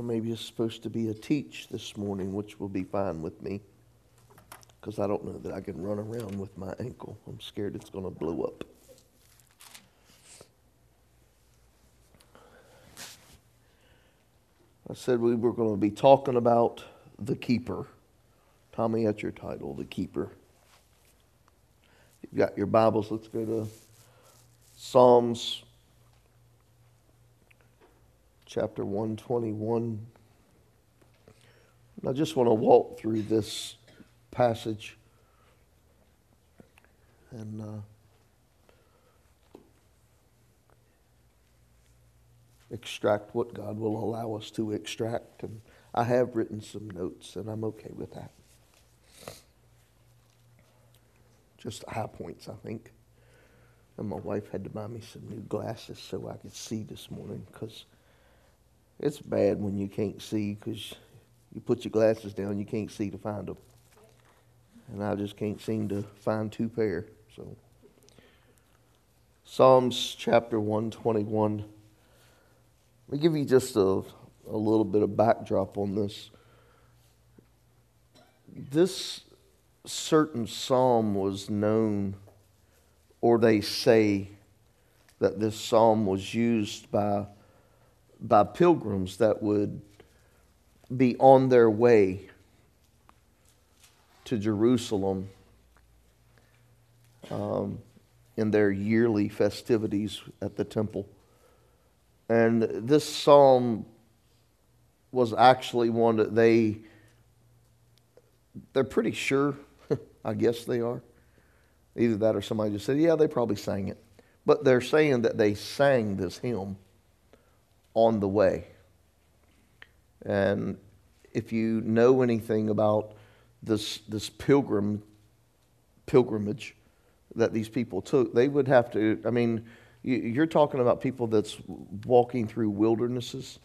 Or maybe it's supposed to be a teach this morning, which will be fine with me. Because I don't know that I can run around with my ankle. I'm scared it's going to blow up. I said we were going to be talking about the keeper. Tommy, that's your title, the keeper. You've got your Bibles. Let's go to Psalms chapter 121. I just want to walk through this passage and uh, extract what God will allow us to extract. And I have written some notes, and I'm okay with that. Just high points, I think. And my wife had to buy me some new glasses so I could see this morning because it's bad when you can't see because you put your glasses down, you can't see to find them. And I just can't seem to find two pair. So, Psalms chapter 121. Let me give you just a, a little bit of backdrop on this. This certain psalm was known, or they say that this psalm was used by, by pilgrims that would be on their way to Jerusalem um, in their yearly festivities at the temple. And this psalm was actually one that they they're pretty sure, I guess they are. Either that or somebody just said, yeah, they probably sang it. But they're saying that they sang this hymn on the way. And if you know anything about this, this pilgrim pilgrimage that these people took, they would have to, I mean, you're talking about people that's walking through wildernesses,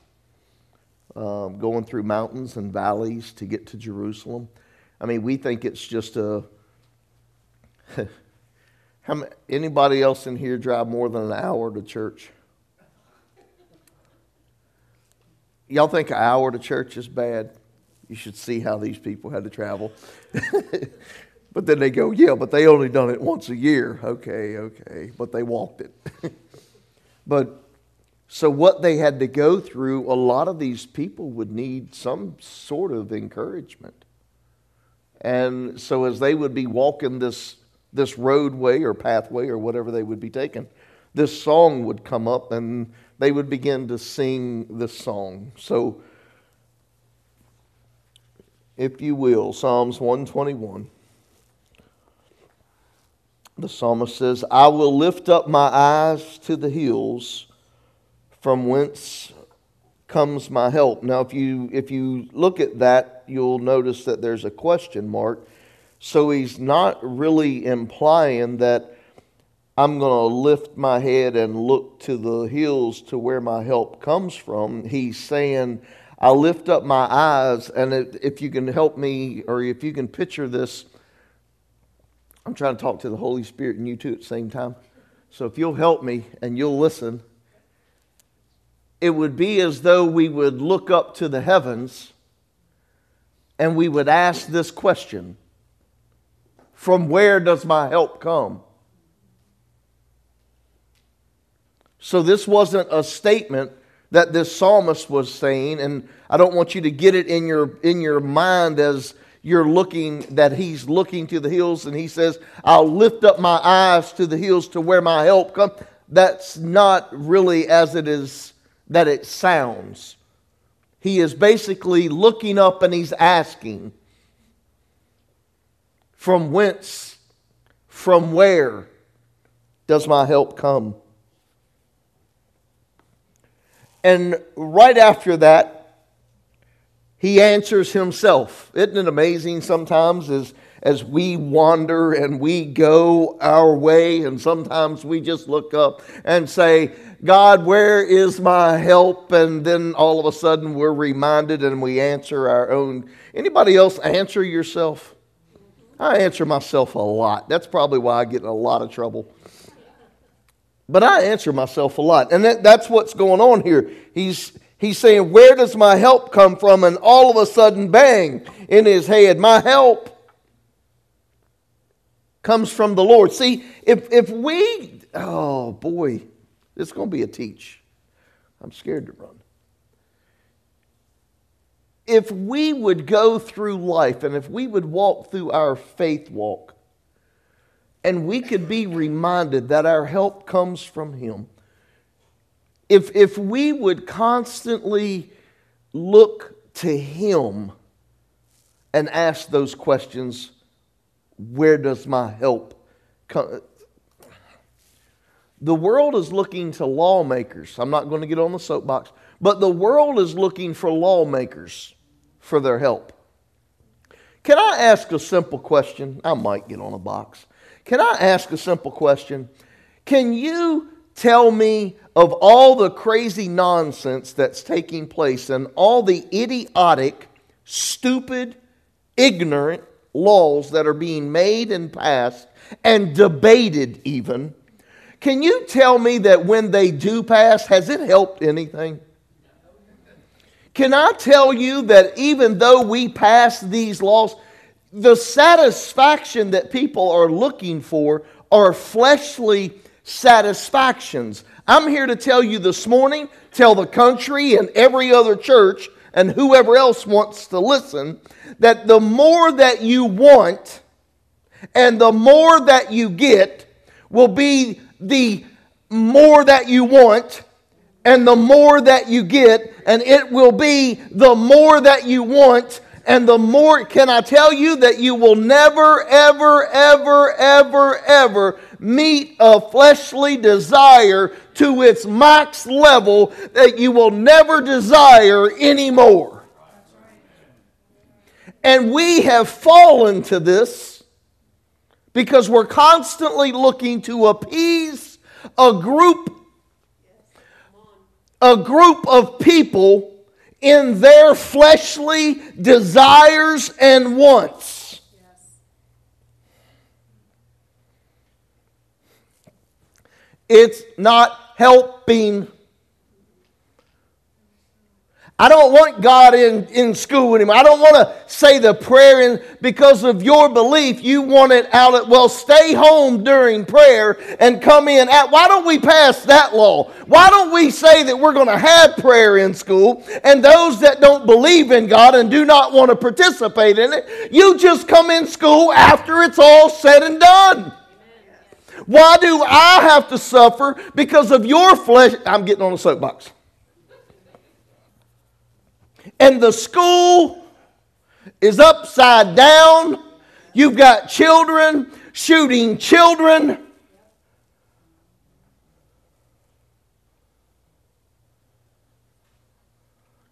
um, going through mountains and valleys to get to Jerusalem. I mean, we think it's just a. How, anybody else in here drive more than an hour to church? Y'all think an hour to church is bad? You should see how these people had to travel. but then they go, yeah, but they only done it once a year. Okay, okay. But they walked it. but so what they had to go through, a lot of these people would need some sort of encouragement. And so as they would be walking this this roadway or pathway or whatever they would be taking, this song would come up and they would begin to sing this song. So if you will, Psalms 121. The psalmist says, I will lift up my eyes to the hills from whence comes my help. Now, if you, if you look at that, you'll notice that there's a question mark. So he's not really implying that I'm going to lift my head and look to the hills to where my help comes from. He's saying, I lift up my eyes, and if you can help me, or if you can picture this, I'm trying to talk to the Holy Spirit and you too at the same time. So if you'll help me and you'll listen, it would be as though we would look up to the heavens and we would ask this question From where does my help come? So this wasn't a statement that this psalmist was saying, and I don't want you to get it in your, in your mind as you're looking, that he's looking to the hills and he says, I'll lift up my eyes to the hills to where my help comes. That's not really as it is that it sounds. He is basically looking up and he's asking, From whence, from where does my help come? And right after that, he answers himself. Isn't it amazing sometimes as, as we wander and we go our way, and sometimes we just look up and say, God, where is my help? And then all of a sudden we're reminded and we answer our own. Anybody else answer yourself? I answer myself a lot. That's probably why I get in a lot of trouble. But I answer myself a lot. And that, that's what's going on here. He's, He's saying, Where does my help come from? And all of a sudden, bang, in his head, my help comes from the Lord. See, if, if we, oh boy, it's going to be a teach. I'm scared to run. If we would go through life and if we would walk through our faith walk and we could be reminded that our help comes from Him, if, if we would constantly look to Him and ask those questions, where does my help come? The world is looking to lawmakers. I'm not going to get on the soapbox, but the world is looking for lawmakers for their help. Can I ask a simple question? I might get on a box. Can I ask a simple question? Can you tell me of all the crazy nonsense that's taking place and all the idiotic, stupid, ignorant laws that are being made and passed and debated, even? Can you tell me that when they do pass, has it helped anything? Can I tell you that even though we pass these laws, the satisfaction that people are looking for are fleshly satisfactions. I'm here to tell you this morning, tell the country and every other church and whoever else wants to listen, that the more that you want and the more that you get will be the more that you want and the more that you get, and it will be the more that you want and the more can I tell you that you will never, ever, ever, ever, ever meet a fleshly desire to its max level that you will never desire anymore. And we have fallen to this because we're constantly looking to appease a group a group of people in their fleshly desires and wants. It's not helping I don't want God in, in school anymore. I don't want to say the prayer in, because of your belief. You want it out at, well, stay home during prayer and come in at. Why don't we pass that law? Why don't we say that we're going to have prayer in school and those that don't believe in God and do not want to participate in it, you just come in school after it's all said and done. Why do I have to suffer because of your flesh? I'm getting on a soapbox and the school is upside down. You've got children shooting children.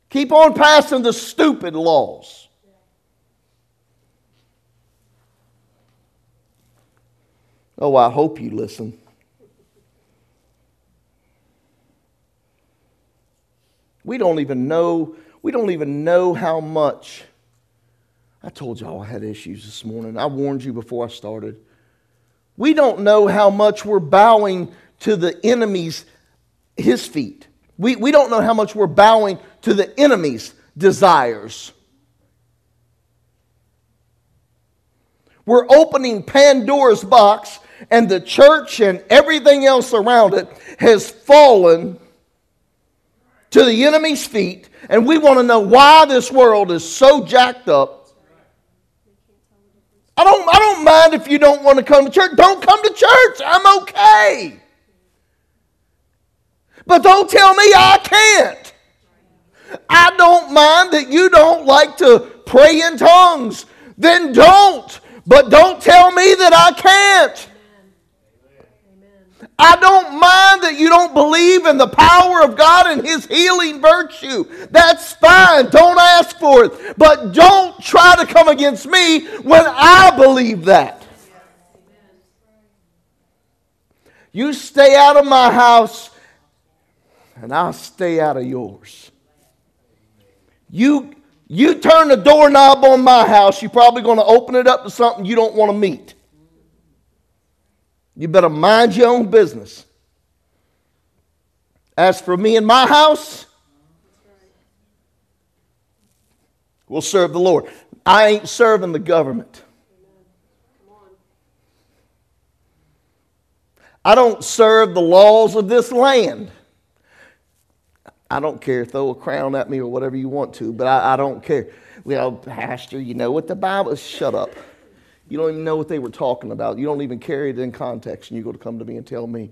Keep on passing the stupid laws. Oh, I hope you listen. We don't even know we don't even know how much. I told y'all I had issues this morning. I warned you before I started. We don't know how much we're bowing to the enemy's his feet. We, we don't know how much we're bowing to the enemy's desires. We're opening Pandora's box, and the church and everything else around it has fallen to the enemy's feet, and we want to know why this world is so jacked up. I don't, I don't mind if you don't want to come to church. Don't come to church. I'm okay. But don't tell me I can't. I don't mind that you don't like to pray in tongues. Then don't. But don't tell me that I can't. I don't mind that you don't believe in the power of God and His healing virtue. That's fine. Don't ask for it. But don't try to come against me when I believe that. You stay out of my house, and I'll stay out of yours. You, you turn the doorknob on my house, you're probably going to open it up to something you don't want to meet. You better mind your own business. As for me and my house, we'll serve the Lord. I ain't serving the government. I don't serve the laws of this land. I don't care. Throw a crown at me or whatever you want to, but I, I don't care. Well, Pastor, you know what the Bible. Shut up. You don't even know what they were talking about. You don't even carry it in context, and you go to come to me and tell me.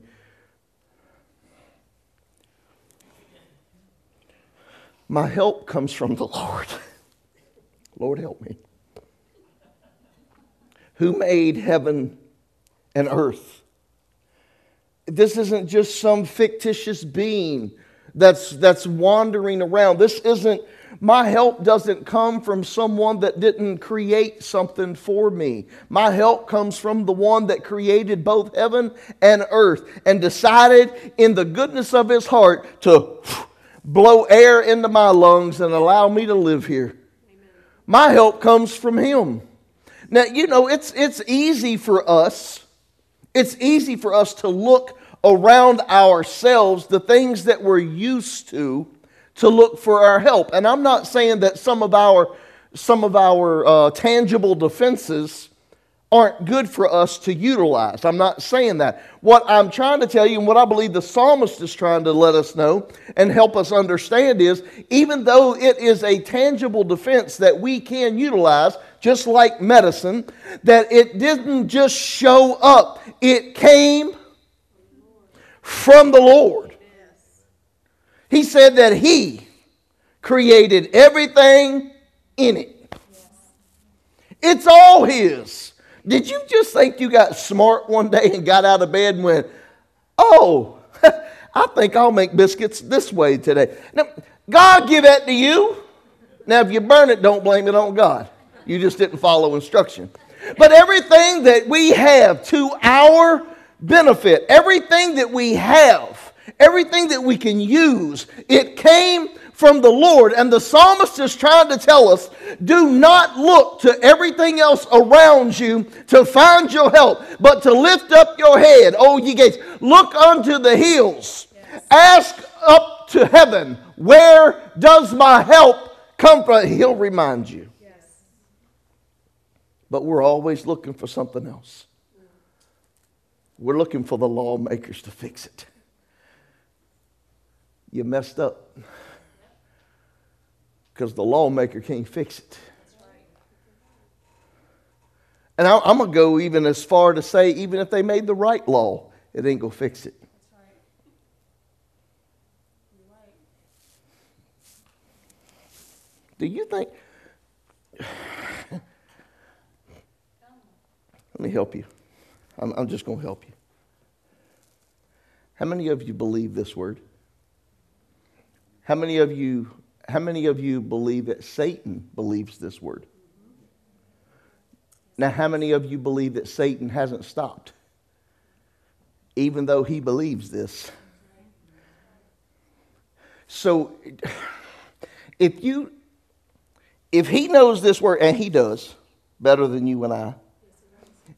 My help comes from the Lord. Lord, help me. Who made heaven and earth? This isn't just some fictitious being that's, that's wandering around. This isn't, my help doesn't come from someone that didn't create something for me. My help comes from the one that created both heaven and earth and decided in the goodness of his heart to blow air into my lungs and allow me to live here. My help comes from him. Now, you know, it's, it's easy for us. It's easy for us to look around ourselves, the things that we're used to, to look for our help. And I'm not saying that some of our, some of our uh, tangible defenses aren't good for us to utilize. I'm not saying that. What I'm trying to tell you, and what I believe the psalmist is trying to let us know and help us understand is even though it is a tangible defense that we can utilize, just like medicine, that it didn't just show up, it came from the Lord. He said that He created everything in it. It's all His. Did you just think you got smart one day and got out of bed and went, oh, I think I'll make biscuits this way today? Now, God give that to you. Now, if you burn it, don't blame it on God. You just didn't follow instruction. But everything that we have to our benefit, everything that we have, everything that we can use, it came from the Lord. And the psalmist is trying to tell us do not look to everything else around you to find your help, but to lift up your head, O ye gates. Look unto the hills. Yes. Ask up to heaven, where does my help come from? He'll remind you. But we're always looking for something else. We're looking for the lawmakers to fix it. You messed up because the lawmaker can't fix it. And I'm going to go even as far to say, even if they made the right law, it ain't going to fix it. Do you think? Let me help you. I'm, I'm just going to help you. How many of you believe this word? How many of you how many of you believe that Satan believes this word? Now, how many of you believe that Satan hasn't stopped? Even though he believes this. So if you if he knows this word, and he does better than you and I,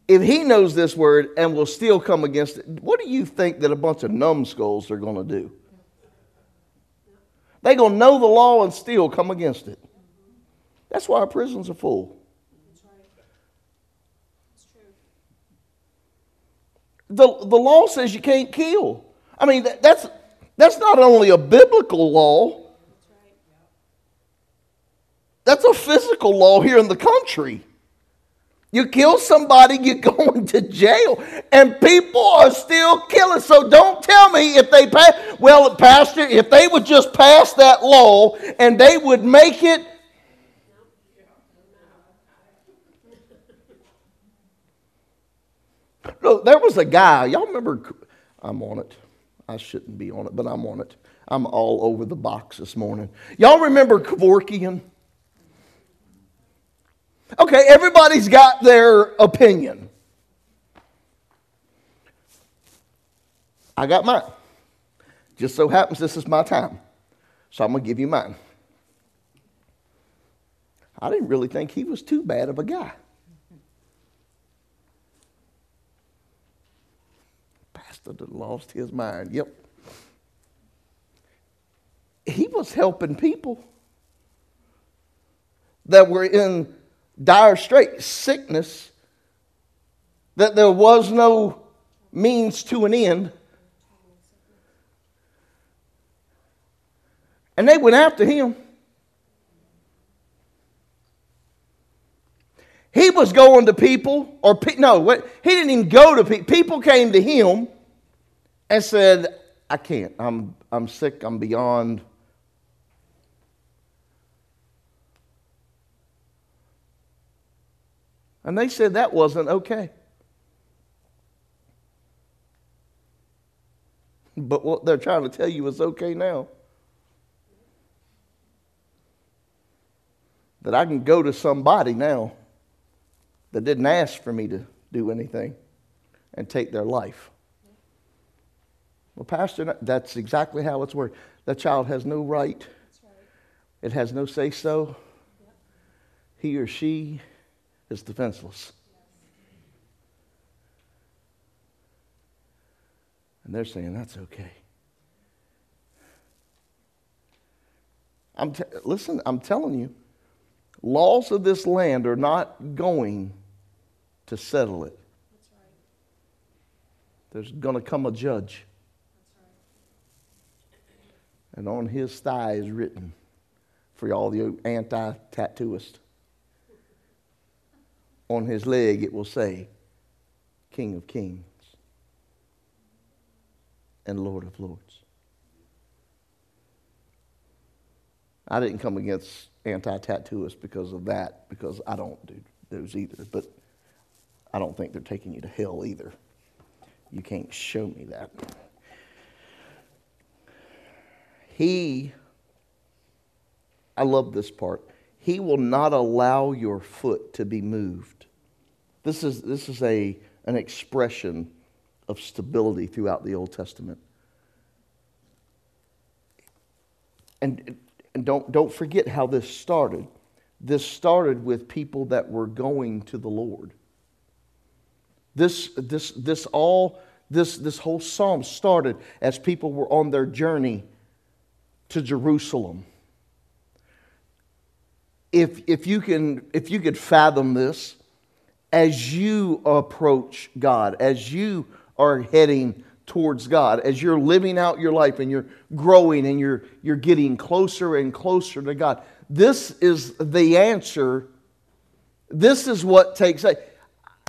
if he knows this word and will still come against it, what do you think that a bunch of numbskulls are going to do? They're going to know the law and still come against it. That's why our prisons are full. The, the law says you can't kill. I mean, that, that's, that's not only a biblical law, that's a physical law here in the country. You kill somebody, you're going to jail. And people are still killing. So don't tell me if they pass. Well, Pastor, if they would just pass that law and they would make it. Look, there was a guy, y'all remember, I'm on it. I shouldn't be on it, but I'm on it. I'm all over the box this morning. Y'all remember Kevorkian? Okay, everybody's got their opinion. I got mine. Just so happens this is my time. So I'm going to give you mine. I didn't really think he was too bad of a guy. Pastor had lost his mind. Yep. He was helping people that were in dire straits, sickness, that there was no means to an end. And they went after him. He was going to people, or no, what, he didn't even go to people. People came to him and said, I can't. I'm, I'm sick. I'm beyond. And they said that wasn't okay. But what they're trying to tell you is okay now. That I can go to somebody now that didn't ask for me to do anything and take their life. Well, Pastor, that's exactly how it's worked. That child has no right, right. it has no say so. Yep. He or she is defenseless. And they're saying that's okay. I'm t- listen, I'm telling you, laws of this land are not going to settle it. There's going to come a judge. And on his thigh is written, for all the anti tattooists, on his leg it will say, King of Kings and Lord of Lords. I didn't come against anti tattooists because of that, because I don't do those either. But I don't think they're taking you to hell either. You can't show me that. He, I love this part, he will not allow your foot to be moved. This is, this is a, an expression of stability throughout the Old Testament. And, and don't, don't forget how this started. This started with people that were going to the Lord. This, this, this all, this, this whole psalm started as people were on their journey to Jerusalem. If, if, you can, if you could fathom this, as you approach God, as you are heading towards God, as you're living out your life and you're growing and you're, you're getting closer and closer to God, this is the answer. This is what takes.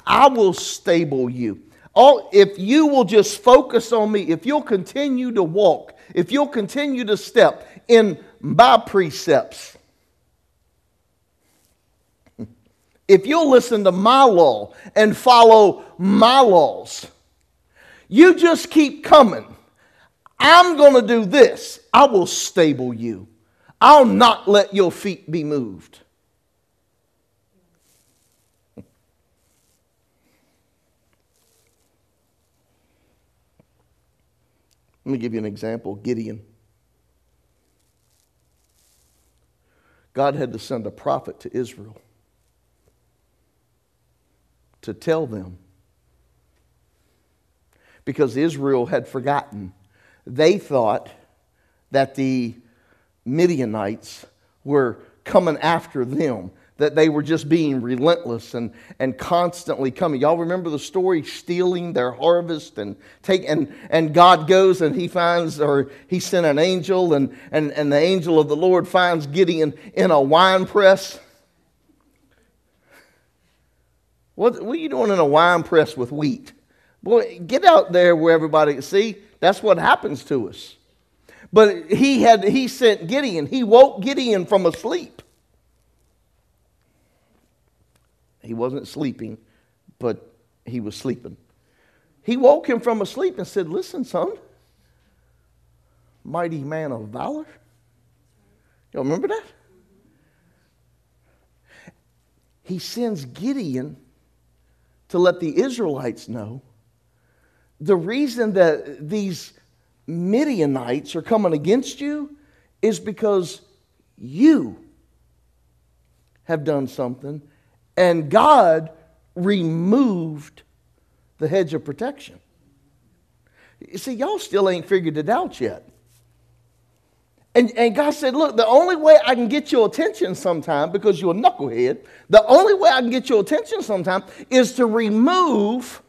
I will stable you. All, if you will just focus on me, if you'll continue to walk, if you'll continue to step in my precepts, if you'll listen to my law and follow my laws, you just keep coming. I'm going to do this. I will stable you. I'll not let your feet be moved. Let me give you an example Gideon. God had to send a prophet to Israel to tell them because Israel had forgotten. They thought that the Midianites were coming after them that they were just being relentless and, and constantly coming. Y'all remember the story, stealing their harvest and take and, and God goes and he finds or he sent an angel and, and, and the angel of the Lord finds Gideon in a wine press. What, what are you doing in a wine press with wheat? Boy, get out there where everybody can see. That's what happens to us. But he had he sent Gideon. He woke Gideon from asleep. He wasn't sleeping, but he was sleeping. He woke him from asleep and said, Listen, son, mighty man of valor. Y'all remember that? He sends Gideon to let the Israelites know the reason that these Midianites are coming against you is because you have done something and God removed the hedge of protection. You see, y'all still ain't figured it out yet. And, and God said, Look, the only way I can get your attention sometime, because you're a knucklehead, the only way I can get your attention sometime is to remove.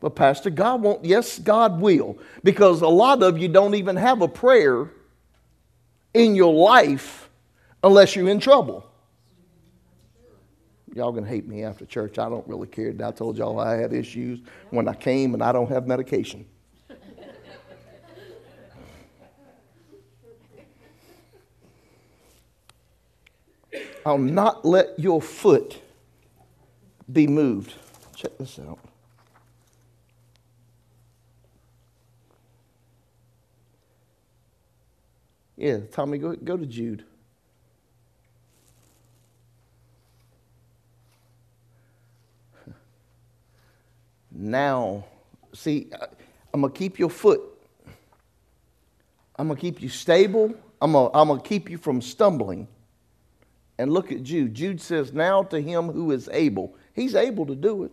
But, Pastor, God won't. Yes, God will. Because a lot of you don't even have a prayer in your life unless you're in trouble. Y'all gonna hate me after church. I don't really care. I told y'all I had issues when I came and I don't have medication. I'll not let your foot be moved. Check this out. Yeah, Tommy, go, go to Jude. Now, see, I'm going to keep your foot. I'm going to keep you stable. I'm going to keep you from stumbling. And look at Jude. Jude says, Now to him who is able. He's able to do it.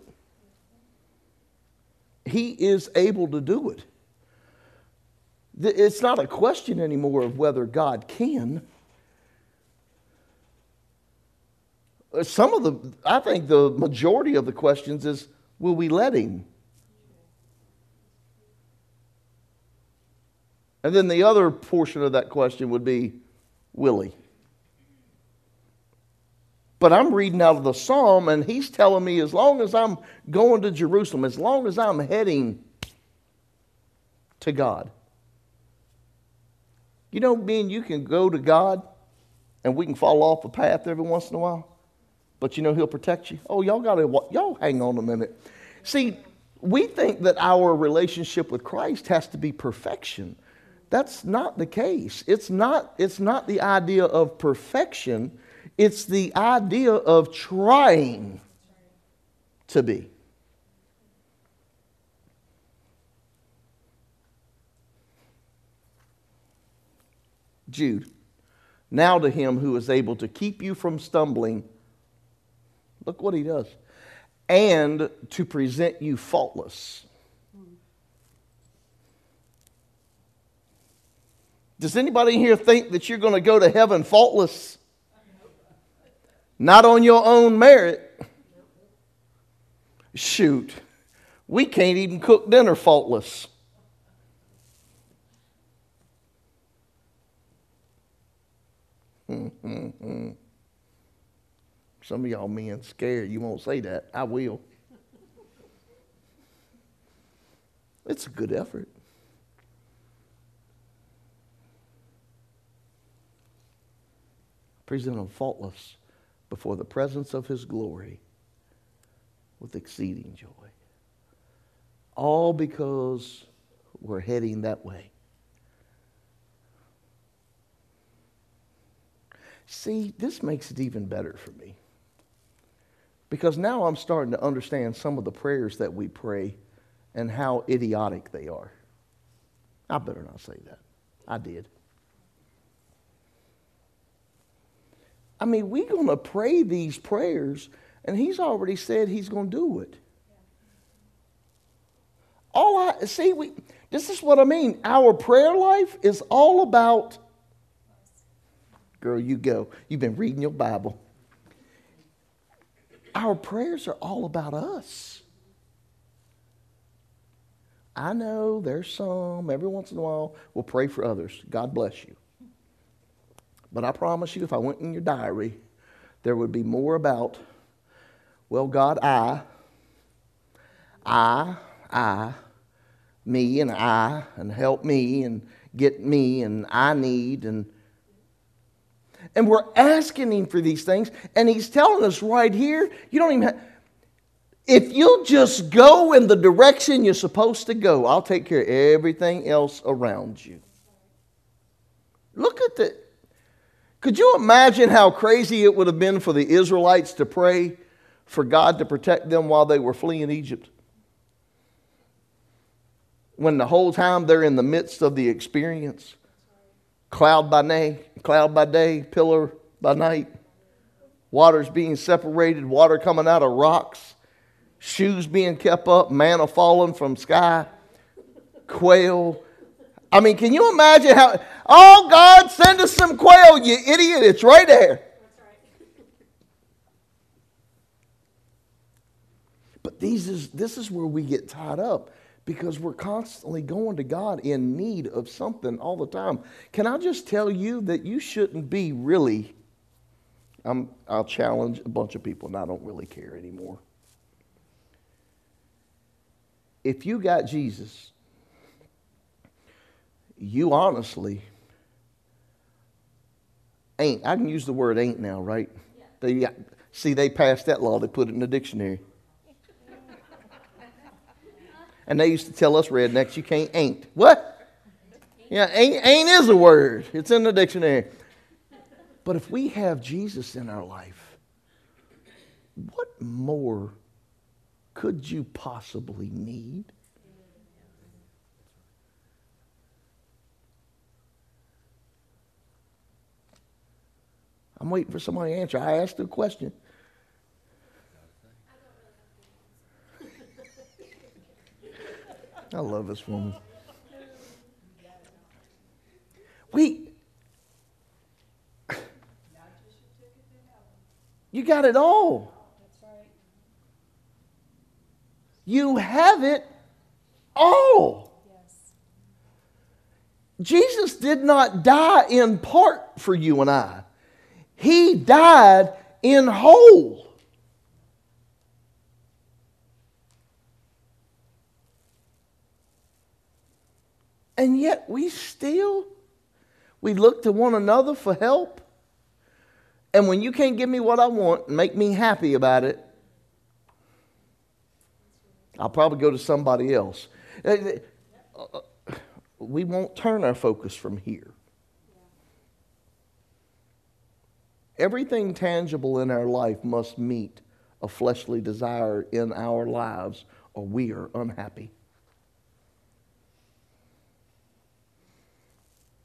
He is able to do it. It's not a question anymore of whether God can. Uh, some of the, I think the majority of the questions is, will we let him? And then the other portion of that question would be, will he? But I'm reading out of the psalm, and he's telling me as long as I'm going to Jerusalem, as long as I'm heading to God. You know, me and you can go to God, and we can fall off a path every once in a while, but you know He'll protect you. Oh, y'all got to, y'all hang on a minute. See, we think that our relationship with Christ has to be perfection. That's not the case. It's not, it's not the idea of perfection it's the idea of trying to be. Jude, now to him who is able to keep you from stumbling, look what he does, and to present you faultless. Does anybody here think that you're going to go to heaven faultless? Not on your own merit. Shoot, we can't even cook dinner faultless. Some of y'all men scared. You won't say that. I will. It's a good effort. Present them faultless before the presence of his glory with exceeding joy. All because we're heading that way. See, this makes it even better for me. Because now I'm starting to understand some of the prayers that we pray and how idiotic they are. I better not say that. I did. I mean, we're going to pray these prayers, and he's already said he's going to do it. All I see, we this is what I mean. Our prayer life is all about. Girl, you go. You've been reading your Bible. Our prayers are all about us. I know there's some, every once in a while, we'll pray for others. God bless you. But I promise you, if I went in your diary, there would be more about, well, God, I, I, I, me and I, and help me and get me and I need and and we're asking him for these things and he's telling us right here you don't even have, if you'll just go in the direction you're supposed to go i'll take care of everything else around you. Look at the could you imagine how crazy it would have been for the Israelites to pray for God to protect them while they were fleeing Egypt? When the whole time they're in the midst of the experience, cloud by day, cloud by day, pillar by night, waters being separated, water coming out of rocks, shoes being kept up, manna falling from sky, quail. I mean, can you imagine how, oh, God, send us some quail, you idiot. It's right there. But these is, this is where we get tied up because we're constantly going to God in need of something all the time. Can I just tell you that you shouldn't be really, I'm, I'll challenge a bunch of people and I don't really care anymore. If you got Jesus, you honestly ain't, I can use the word ain't now, right? They, see, they passed that law, they put it in the dictionary. and they used to tell us rednecks, you can't ain't. What? Yeah, ain't, ain't is a word, it's in the dictionary. But if we have Jesus in our life, what more could you possibly need? I'm waiting for somebody to answer. I asked a question. I love this woman. We, you got it all. You have it all. Jesus did not die in part for you and I. He died in whole. And yet we still we look to one another for help. And when you can't give me what I want and make me happy about it, I'll probably go to somebody else. Uh, uh, we won't turn our focus from here. Everything tangible in our life must meet a fleshly desire in our lives, or we are unhappy.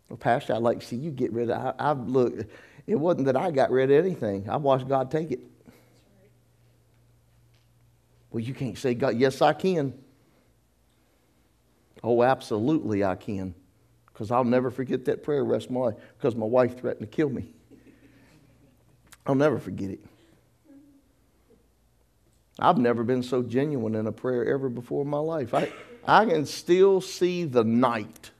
Well, Pastor, I'd like to see you get rid of. I, I've. It wasn't that I got rid of anything. I watched God take it. Well, you can't say God. Yes, I can. Oh, absolutely, I can. Because I'll never forget that prayer rest my life. Because my wife threatened to kill me. I'll never forget it. I've never been so genuine in a prayer ever before in my life. I, I can still see the night.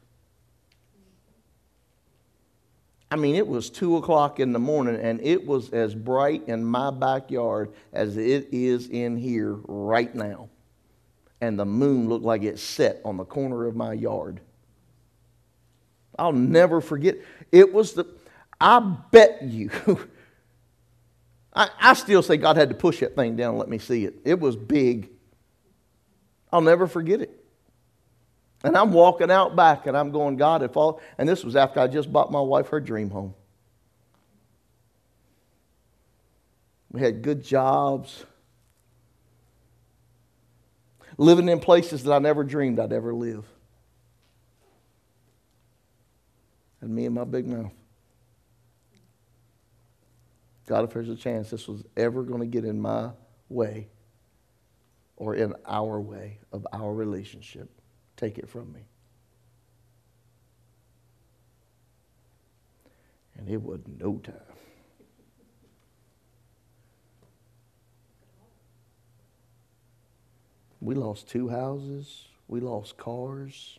I mean, it was 2 o'clock in the morning, and it was as bright in my backyard as it is in here right now. And the moon looked like it set on the corner of my yard. I'll never forget. It was the, I bet you, I, I still say God had to push that thing down and let me see it. It was big. I'll never forget it. And I'm walking out back and I'm going, God, if all, and this was after I just bought my wife her dream home. We had good jobs, living in places that I never dreamed I'd ever live. And me and my big mouth. God, if there's a chance this was ever going to get in my way or in our way of our relationship, take it from me. And it was no time. We lost two houses. We lost cars.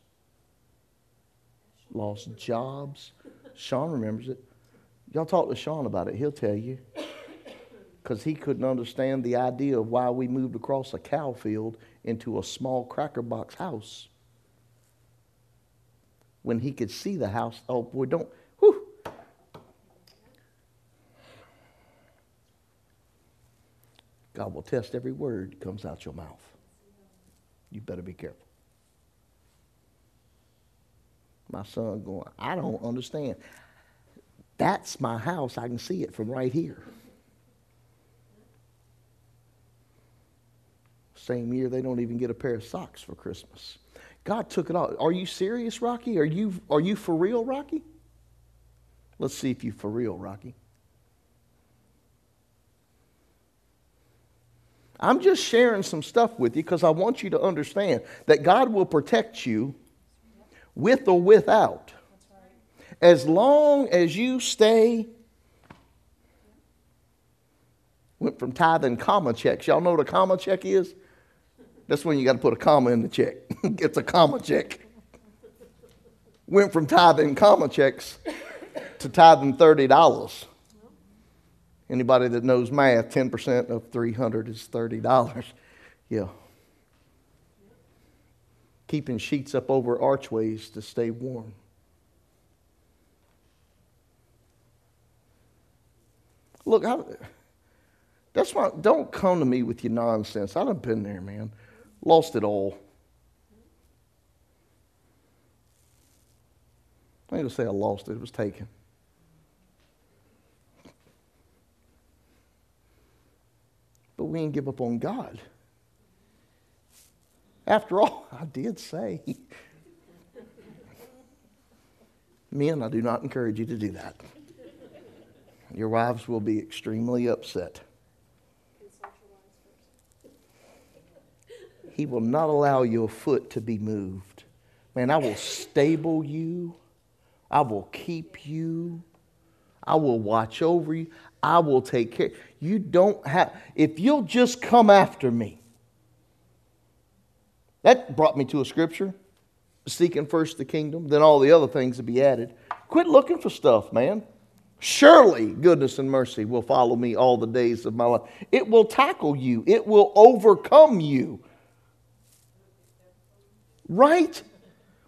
Lost jobs. Sean remembers it. Y'all talk to Sean about it. He'll tell you. Because he couldn't understand the idea of why we moved across a cow field into a small cracker box house. When he could see the house, oh boy, don't, whew. God will test every word comes out your mouth. You better be careful. My son going, I don't understand. That's my house. I can see it from right here. Same year, they don't even get a pair of socks for Christmas. God took it all. Are you serious, Rocky? Are you, are you for real, Rocky? Let's see if you for real, Rocky. I'm just sharing some stuff with you because I want you to understand that God will protect you with or without. As long as you stay, went from tithing comma checks. Y'all know what a comma check is? That's when you got to put a comma in the check. it's a comma check. Went from tithing comma checks to tithing $30. Anybody that knows math, 10% of 300 is $30. Yeah. Keeping sheets up over archways to stay warm. Look, I, that's why don't come to me with your nonsense. I've been there, man. Lost it all. I ain't gonna say I lost it, it was taken. But we ain't give up on God. After all, I did say. Men, I do not encourage you to do that. Your wives will be extremely upset. He will not allow your foot to be moved. Man, I will stable you. I will keep you. I will watch over you. I will take care. You don't have, if you'll just come after me. That brought me to a scripture seeking first the kingdom, then all the other things will be added. Quit looking for stuff, man. Surely goodness and mercy will follow me all the days of my life. It will tackle you, it will overcome you. Right?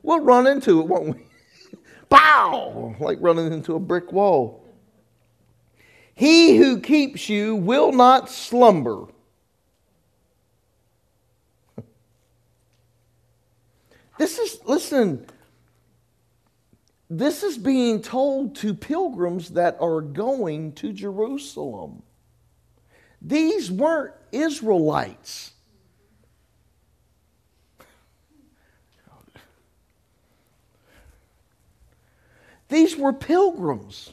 We'll run into it, won't we? Bow! Like running into a brick wall. He who keeps you will not slumber. This is, listen, this is being told to pilgrims that are going to Jerusalem. These weren't Israelites. These were pilgrims.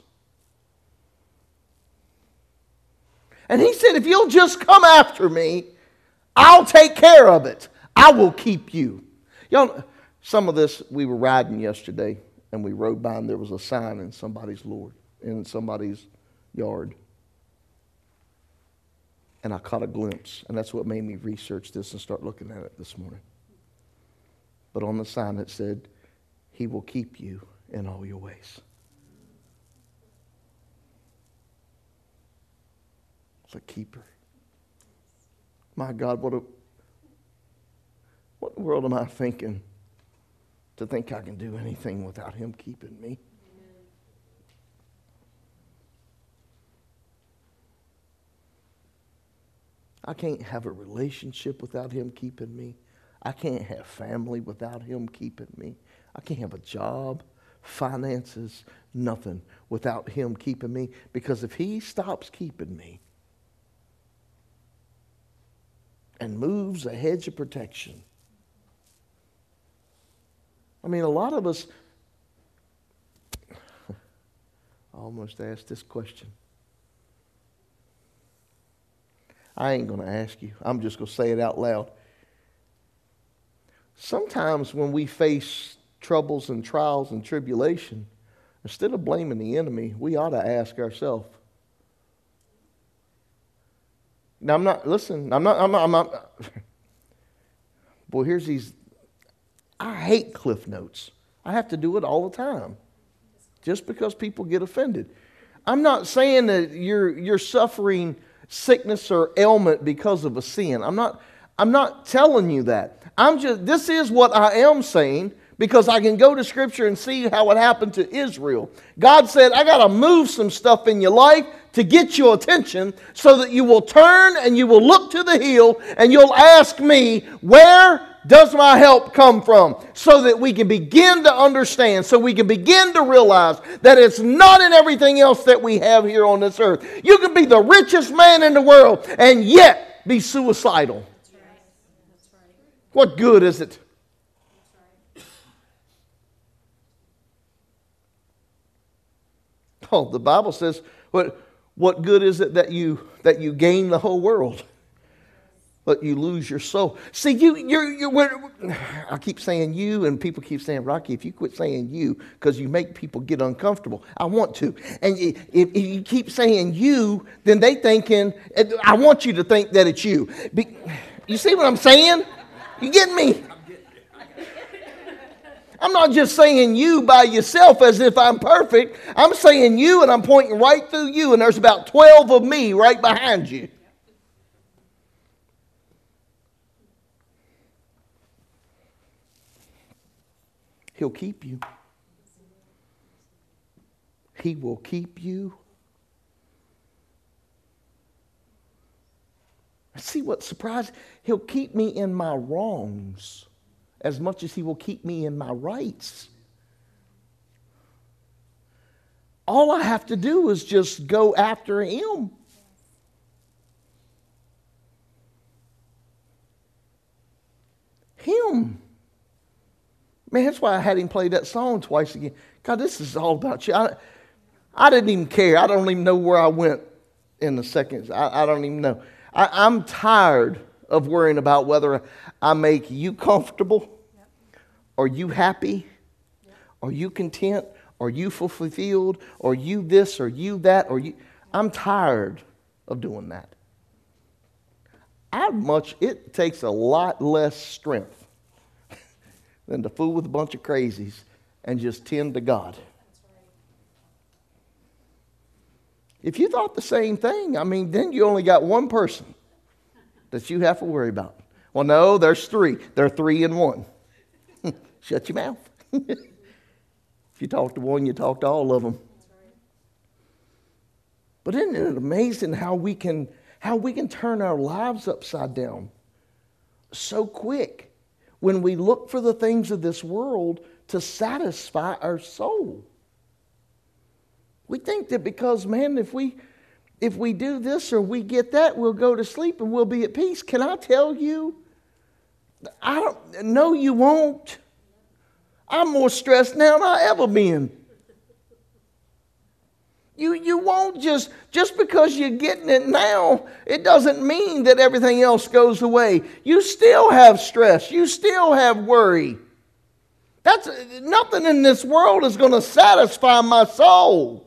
And he said, If you'll just come after me, I'll take care of it. I will keep you. Y'all, some of this, we were riding yesterday and we rode by and there was a sign in somebody's Lord, in somebody's yard. And I caught a glimpse, and that's what made me research this and start looking at it this morning. But on the sign it said, He will keep you in all your ways. It's a keeper. My God, what a what in the world am I thinking to think I can do anything without him keeping me? I can't have a relationship without him keeping me. I can't have family without him keeping me. I can't have a job, finances, nothing without him keeping me. Because if he stops keeping me, and moves a hedge of protection. I mean, a lot of us I almost asked this question. I ain't going to ask you. I'm just going to say it out loud. Sometimes when we face troubles and trials and tribulation, instead of blaming the enemy, we ought to ask ourselves, now, I'm not, listen, I'm not, I'm not, I'm not. Boy, here's these. I hate cliff notes. I have to do it all the time just because people get offended. I'm not saying that you're, you're suffering sickness or ailment because of a sin. I'm not, I'm not telling you that. I'm just, this is what I am saying because I can go to Scripture and see how it happened to Israel. God said, I got to move some stuff in your life to get your attention so that you will turn and you will look to the hill and you'll ask me, Where does my help come from? So that we can begin to understand, so we can begin to realize that it's not in everything else that we have here on this earth. You can be the richest man in the world and yet be suicidal. What good is it? Oh, the Bible says, what, what good is it that you, that you gain the whole world but you lose your soul. See, you, you're, you're, I keep saying you, and people keep saying, Rocky, if you quit saying you, because you make people get uncomfortable. I want to. And if, if you keep saying you, then they thinking, I want you to think that it's you. You see what I'm saying? You get me? I'm not just saying you by yourself as if I'm perfect. I'm saying you, and I'm pointing right through you, and there's about 12 of me right behind you. He'll keep you. He will keep you. See what surprise? He'll keep me in my wrongs as much as he will keep me in my rights. All I have to do is just go after him. Him. Man, that's why I had him play that song twice again. God, this is all about you. I, I didn't even care. I don't even know where I went in the seconds. I, I don't even know. I, I'm tired of worrying about whether I make you comfortable. Are you happy? Are you content? Are you fulfilled? Are you this? Or you that? Or you? I'm tired of doing that. I much it takes a lot less strength than to fool with a bunch of crazies and just tend to God. If you thought the same thing, I mean, then you only got one person that you have to worry about. Well, no, there's three. There are three in one. Shut your mouth. if you talk to one, you talk to all of them. But isn't it amazing how we can how we can turn our lives upside down so quick? When we look for the things of this world to satisfy our soul. We think that because, man, if we if we do this or we get that, we'll go to sleep and we'll be at peace. Can I tell you? I don't no you won't. I'm more stressed now than I ever been. You, you won't just, just because you're getting it now, it doesn't mean that everything else goes away. You still have stress. You still have worry. That's, nothing in this world is going to satisfy my soul.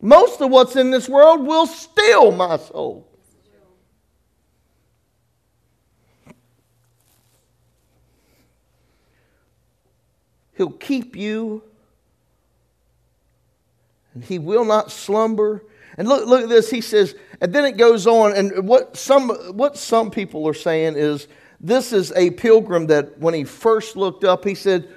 Most of what's in this world will steal my soul. He'll keep you and he will not slumber. And look, look at this. He says, and then it goes on. And what some, what some people are saying is this is a pilgrim that when he first looked up, he said,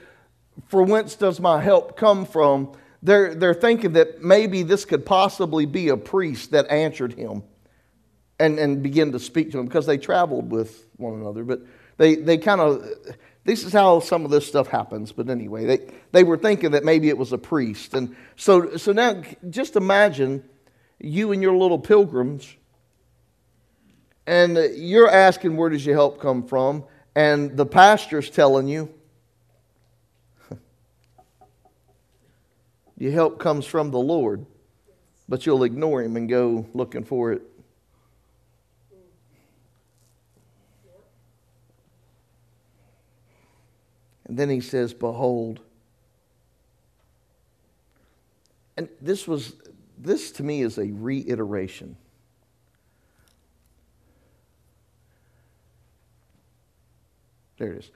For whence does my help come from? They're, they're thinking that maybe this could possibly be a priest that answered him and, and began to speak to him because they traveled with one another. But they, they kind of, this is how some of this stuff happens. But anyway, they, they were thinking that maybe it was a priest. And so, so now just imagine you and your little pilgrims, and you're asking, Where does your help come from? And the pastor's telling you, Your help comes from the Lord, but you'll ignore him and go looking for it And then he says, Behold. And this was, this to me is a reiteration. There it is.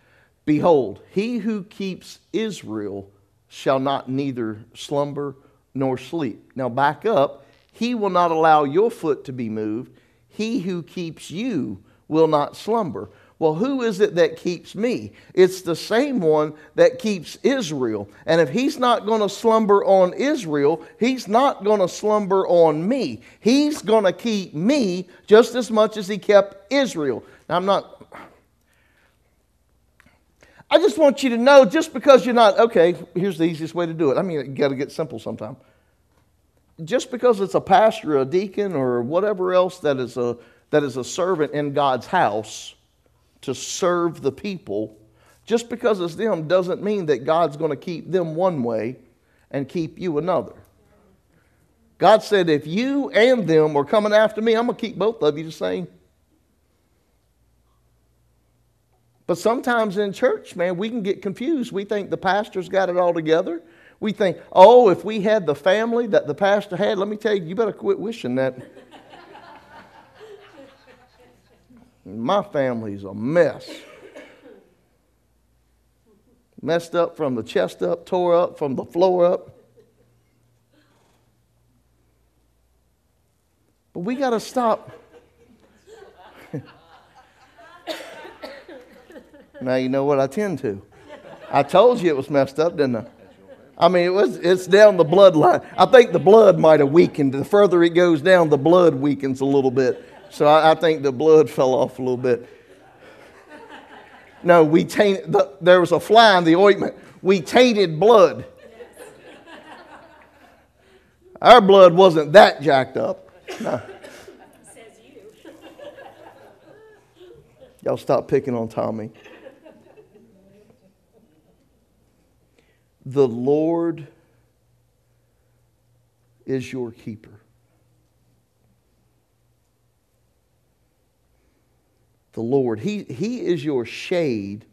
Behold, he who keeps Israel shall not neither slumber nor sleep. Now back up. He will not allow your foot to be moved. He who keeps you will not slumber. Well, who is it that keeps me? It's the same one that keeps Israel. And if he's not going to slumber on Israel, he's not going to slumber on me. He's going to keep me just as much as he kept Israel. Now, I'm not. I just want you to know just because you're not, okay, here's the easiest way to do it. I mean, you got to get simple sometime. Just because it's a pastor, a deacon, or whatever else that is a, that is a servant in God's house to serve the people, just because it's them doesn't mean that God's going to keep them one way and keep you another. God said, if you and them are coming after me, I'm going to keep both of you the same. But sometimes in church, man, we can get confused. We think the pastor's got it all together. We think, oh, if we had the family that the pastor had, let me tell you, you better quit wishing that. My family's a mess. Messed up from the chest up, tore up from the floor up. But we got to stop. now you know what I tend to. I told you it was messed up, didn't I? I mean, it was, it's down the bloodline. I think the blood might have weakened. The further it goes down, the blood weakens a little bit. So I, I think the blood fell off a little bit. No, we tainted, the, there was a fly in the ointment. We tainted blood. Our blood wasn't that jacked up. No. Y'all stop picking on Tommy. The Lord is your keeper. The Lord. He, he is your shade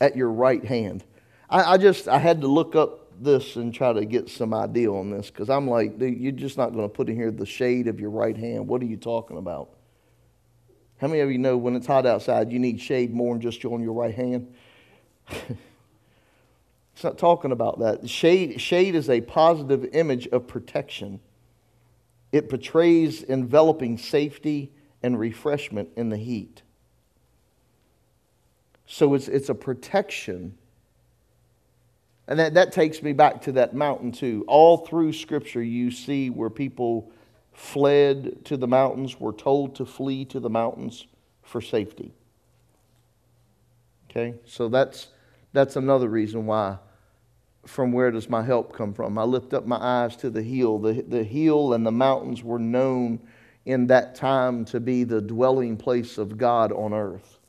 at your right hand. I, I just I had to look up this and try to get some idea on this because I'm like, dude, you're just not going to put in here the shade of your right hand. What are you talking about? How many of you know when it's hot outside, you need shade more than just on your right hand? It's not talking about that. Shade, shade is a positive image of protection. It portrays enveloping safety and refreshment in the heat. So it's, it's a protection. And that, that takes me back to that mountain, too. All through Scripture, you see where people fled to the mountains, were told to flee to the mountains for safety. Okay? So that's, that's another reason why from where does my help come from? I lift up my eyes to the hill. The, the hill and the mountains were known in that time to be the dwelling place of God on earth.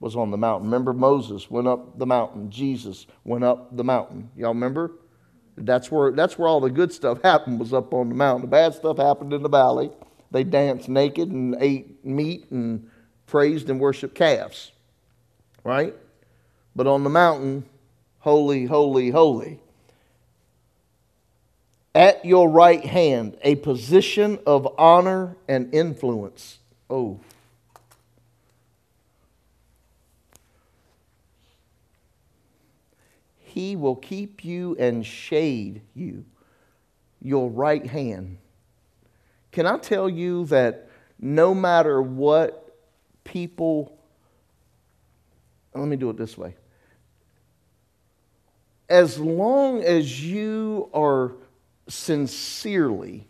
Was on the mountain. Remember, Moses went up the mountain. Jesus went up the mountain. Y'all remember? That's where, that's where all the good stuff happened, was up on the mountain. The bad stuff happened in the valley. They danced naked and ate meat and praised and worshiped calves. Right? But on the mountain, holy, holy, holy. At your right hand, a position of honor and influence. Oh. He will keep you and shade you, your right hand. Can I tell you that no matter what people, let me do it this way as long as you are sincerely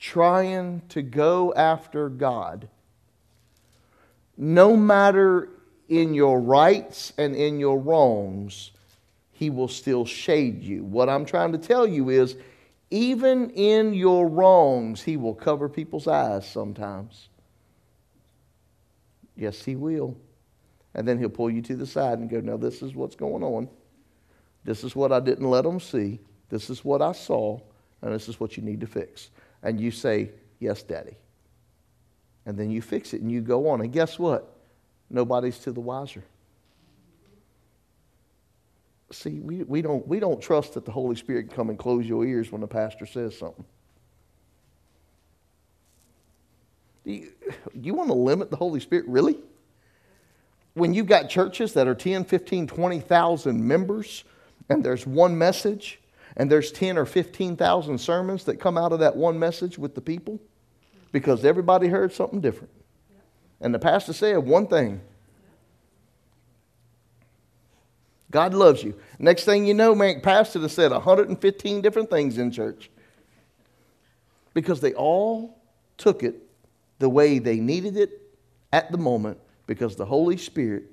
trying to go after God, no matter in your rights and in your wrongs, He will still shade you. What I'm trying to tell you is, even in your wrongs, He will cover people's eyes sometimes. Yes, He will. And then he'll pull you to the side and go, Now, this is what's going on. This is what I didn't let them see. This is what I saw. And this is what you need to fix. And you say, Yes, Daddy. And then you fix it and you go on. And guess what? Nobody's to the wiser. See, we, we, don't, we don't trust that the Holy Spirit can come and close your ears when the pastor says something. Do you, you want to limit the Holy Spirit? Really? when you've got churches that are 10, 15, 20,000 members and there's one message and there's 10 or 15,000 sermons that come out of that one message with the people because everybody heard something different. And the pastor said one thing God loves you. Next thing you know, man, pastor has said 115 different things in church because they all took it the way they needed it at the moment because the Holy Spirit.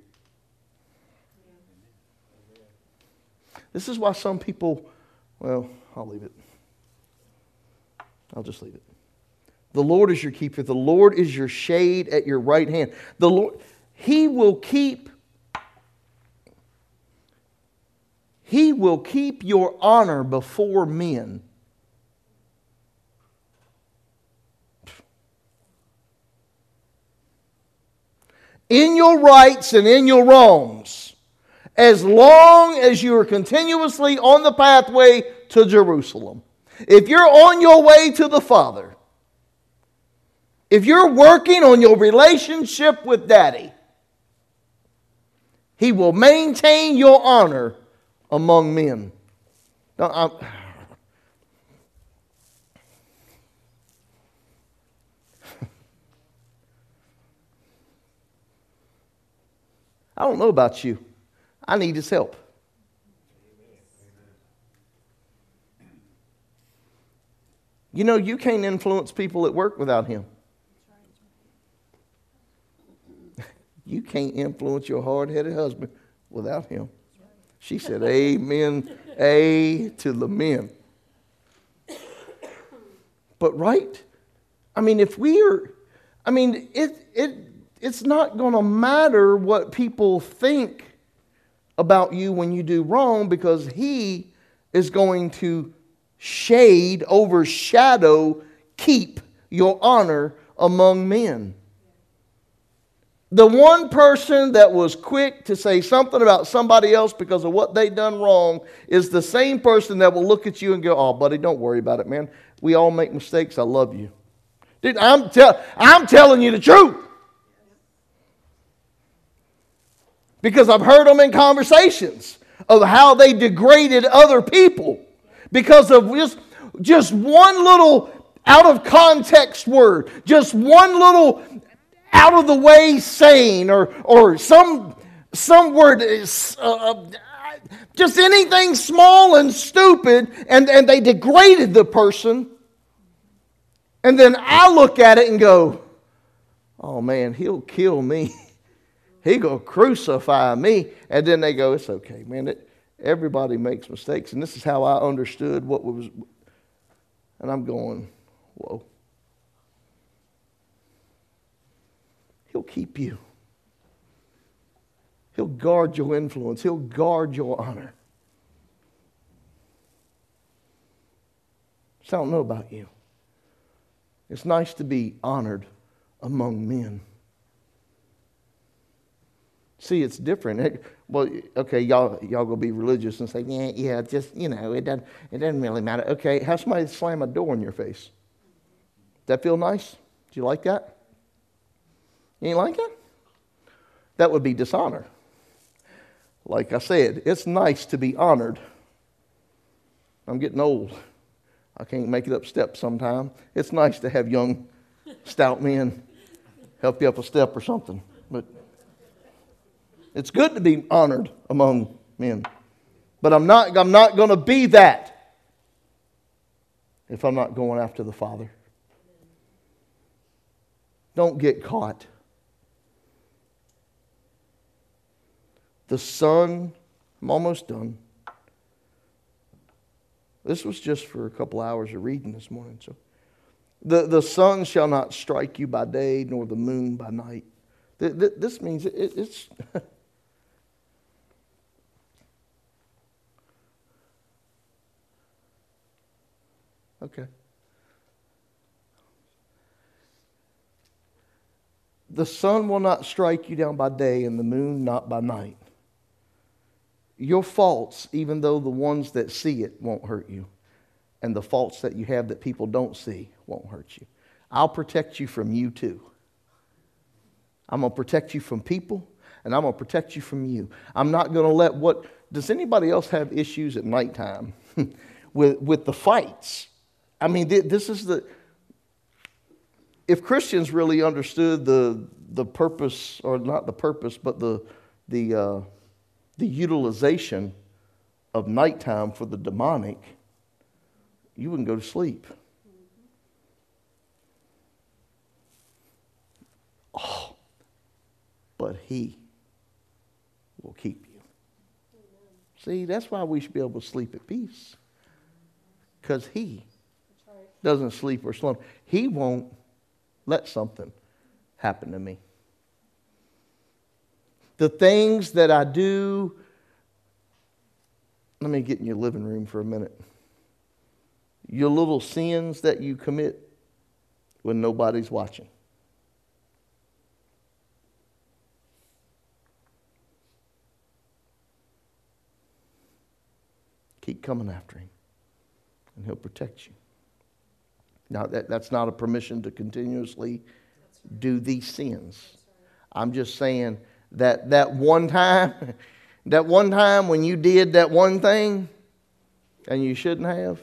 This is why some people, well, I'll leave it. I'll just leave it. The Lord is your keeper. The Lord is your shade at your right hand. The Lord, He will keep. He will keep your honor before men. In your rights and in your wrongs, as long as you are continuously on the pathway to Jerusalem. If you're on your way to the Father, if you're working on your relationship with Daddy, He will maintain your honor among men. Now, I'm, I don't know about you. I need his help. You know, you can't influence people at work without him. You can't influence your hard headed husband without him. She said, Amen. A to the men. But, right? I mean, if we are, I mean, it, it, it's not going to matter what people think about you when you do wrong because he is going to shade, overshadow, keep your honor among men. The one person that was quick to say something about somebody else because of what they done wrong is the same person that will look at you and go, Oh, buddy, don't worry about it, man. We all make mistakes. I love you. Dude, I'm, tell- I'm telling you the truth. Because I've heard them in conversations of how they degraded other people because of just, just one little out of context word, just one little out of the way saying or, or some, some word, uh, uh, just anything small and stupid, and, and they degraded the person. And then I look at it and go, oh man, he'll kill me. he to crucify me. And then they go, it's okay, man. It, everybody makes mistakes. And this is how I understood what was. And I'm going, whoa. He'll keep you. He'll guard your influence. He'll guard your honor. So I don't know about you. It's nice to be honored among men. See, it's different. Well, okay, y'all, y'all gonna be religious and say, yeah, yeah, just you know, it doesn't, it doesn't really matter. Okay, how somebody slam a door in your face? That feel nice? Do you like that? You ain't like it? That would be dishonor. Like I said, it's nice to be honored. I'm getting old. I can't make it up steps sometime. It's nice to have young, stout men help you up a step or something. But it's good to be honored among men. But I'm not, I'm not going to be that if I'm not going after the Father. Don't get caught. The Son, I'm almost done. This was just for a couple hours of reading this morning. So, the, the sun shall not strike you by day, nor the moon by night. This means it, it's. okay. The sun will not strike you down by day, and the moon not by night. Your faults, even though the ones that see it won't hurt you, and the faults that you have that people don't see won't hurt you. I'll protect you from you too. I'm going to protect you from people, and I'm going to protect you from you. I'm not going to let what. Does anybody else have issues at nighttime with, with the fights? I mean, this is the. If Christians really understood the, the purpose, or not the purpose, but the, the, uh, the utilization of nighttime for the demonic, you wouldn't go to sleep. Oh, but He will keep you. See, that's why we should be able to sleep at peace. Because He doesn't sleep or slumber. He won't let something happen to me the things that I do. Let me get in your living room for a minute. Your little sins that you commit when nobody's watching. Keep coming after him, and he'll protect you. Now, that, that's not a permission to continuously do these sins. I'm just saying that that one time, that one time when you did that one thing and you shouldn't have,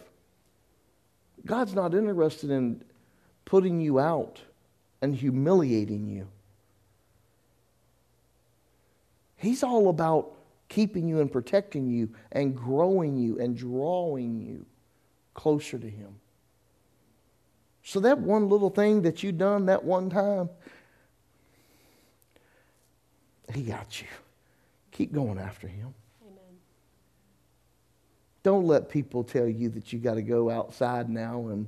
God's not interested in putting you out and humiliating you. He's all about keeping you and protecting you and growing you and drawing you closer to Him. So, that one little thing that you done that one time, He got you. Keep going after Him. Amen. Don't let people tell you that you got to go outside now and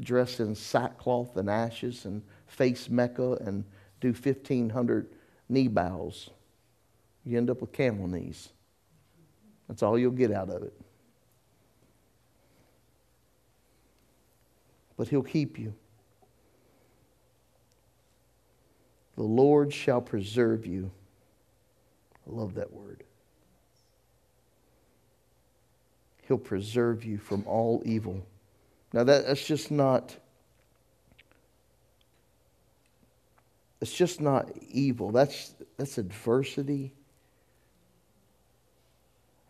dress in sackcloth and ashes and face Mecca and do 1,500 knee bows. You end up with camel knees. That's all you'll get out of it. But He'll keep you. The Lord shall preserve you. I love that word. He'll preserve you from all evil. Now, that, that's just not. It's just not evil. That's, that's adversity.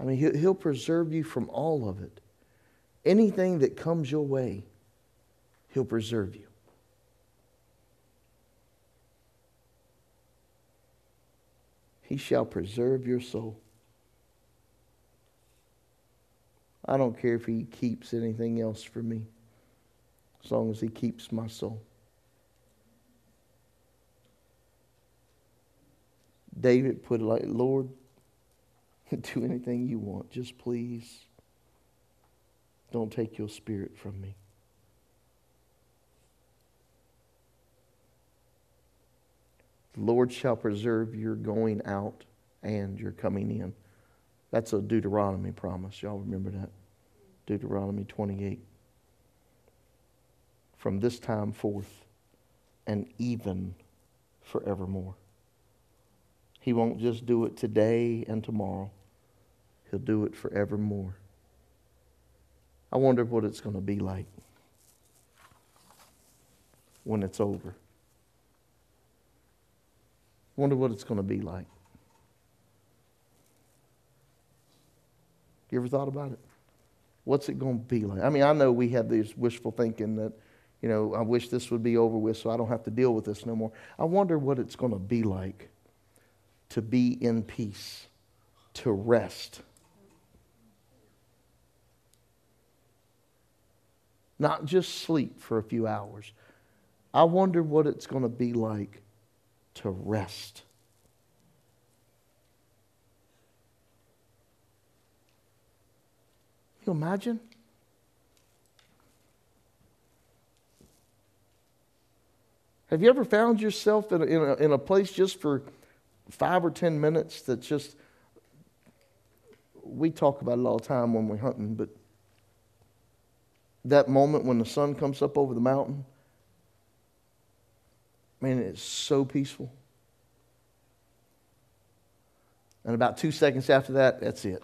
I mean, he'll, he'll preserve you from all of it. Anything that comes your way, He'll preserve you. He shall preserve your soul. I don't care if He keeps anything else for me, as long as He keeps my soul. David put it like, Lord, do anything you want. Just please don't take your spirit from me. The Lord shall preserve your going out and your coming in. That's a Deuteronomy promise. Y'all remember that? Deuteronomy 28. From this time forth and even forevermore. He won't just do it today and tomorrow, He'll do it forevermore. I wonder what it's going to be like when it's over. Wonder what it's going to be like. You ever thought about it? What's it going to be like? I mean, I know we have this wishful thinking that, you know, I wish this would be over with so I don't have to deal with this no more. I wonder what it's going to be like to be in peace, to rest. Not just sleep for a few hours. I wonder what it's going to be like to rest. Can you imagine? Have you ever found yourself in a, in a, in a place just for five or ten minutes that just, we talk about it all the time when we're hunting, but that moment when the sun comes up over the mountain, man, it's so peaceful. And about two seconds after that, that's it.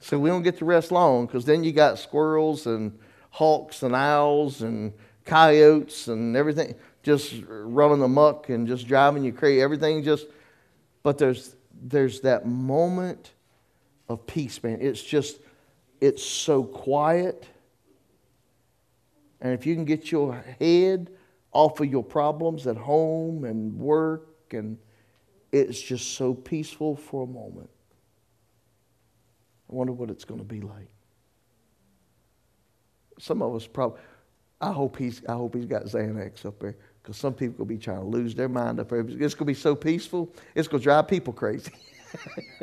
So we don't get to rest long because then you got squirrels and hawks and owls and coyotes and everything just running amok and just driving you crazy. Everything just, but there's there's that moment of peace, man. It's just, it's so quiet. And if you can get your head off of your problems at home and work, and it's just so peaceful for a moment. I wonder what it's going to be like. Some of us probably. I hope he's. I hope he's got Xanax up there because some people will be trying to lose their mind up there. It's going to be so peaceful, it's going to drive people crazy.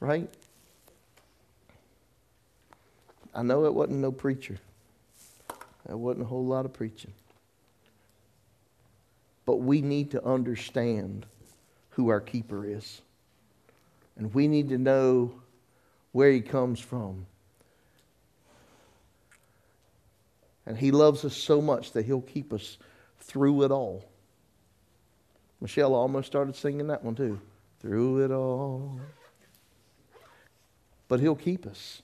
right? I know it wasn't no preacher. There wasn't a whole lot of preaching. But we need to understand who our keeper is. And we need to know where he comes from. And He loves us so much that He'll keep us through it all. Michelle almost started singing that one too. Through it all. but He'll keep us.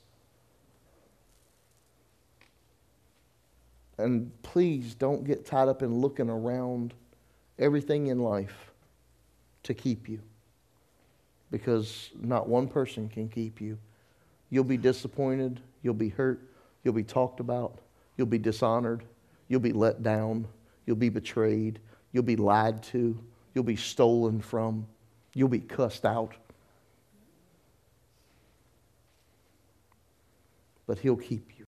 And please don't get tied up in looking around everything in life to keep you. Because not one person can keep you. You'll be disappointed, you'll be hurt, you'll be talked about, you'll be dishonored, you'll be let down, you'll be betrayed, you'll be lied to, you'll be stolen from, you'll be cussed out. But He'll keep you.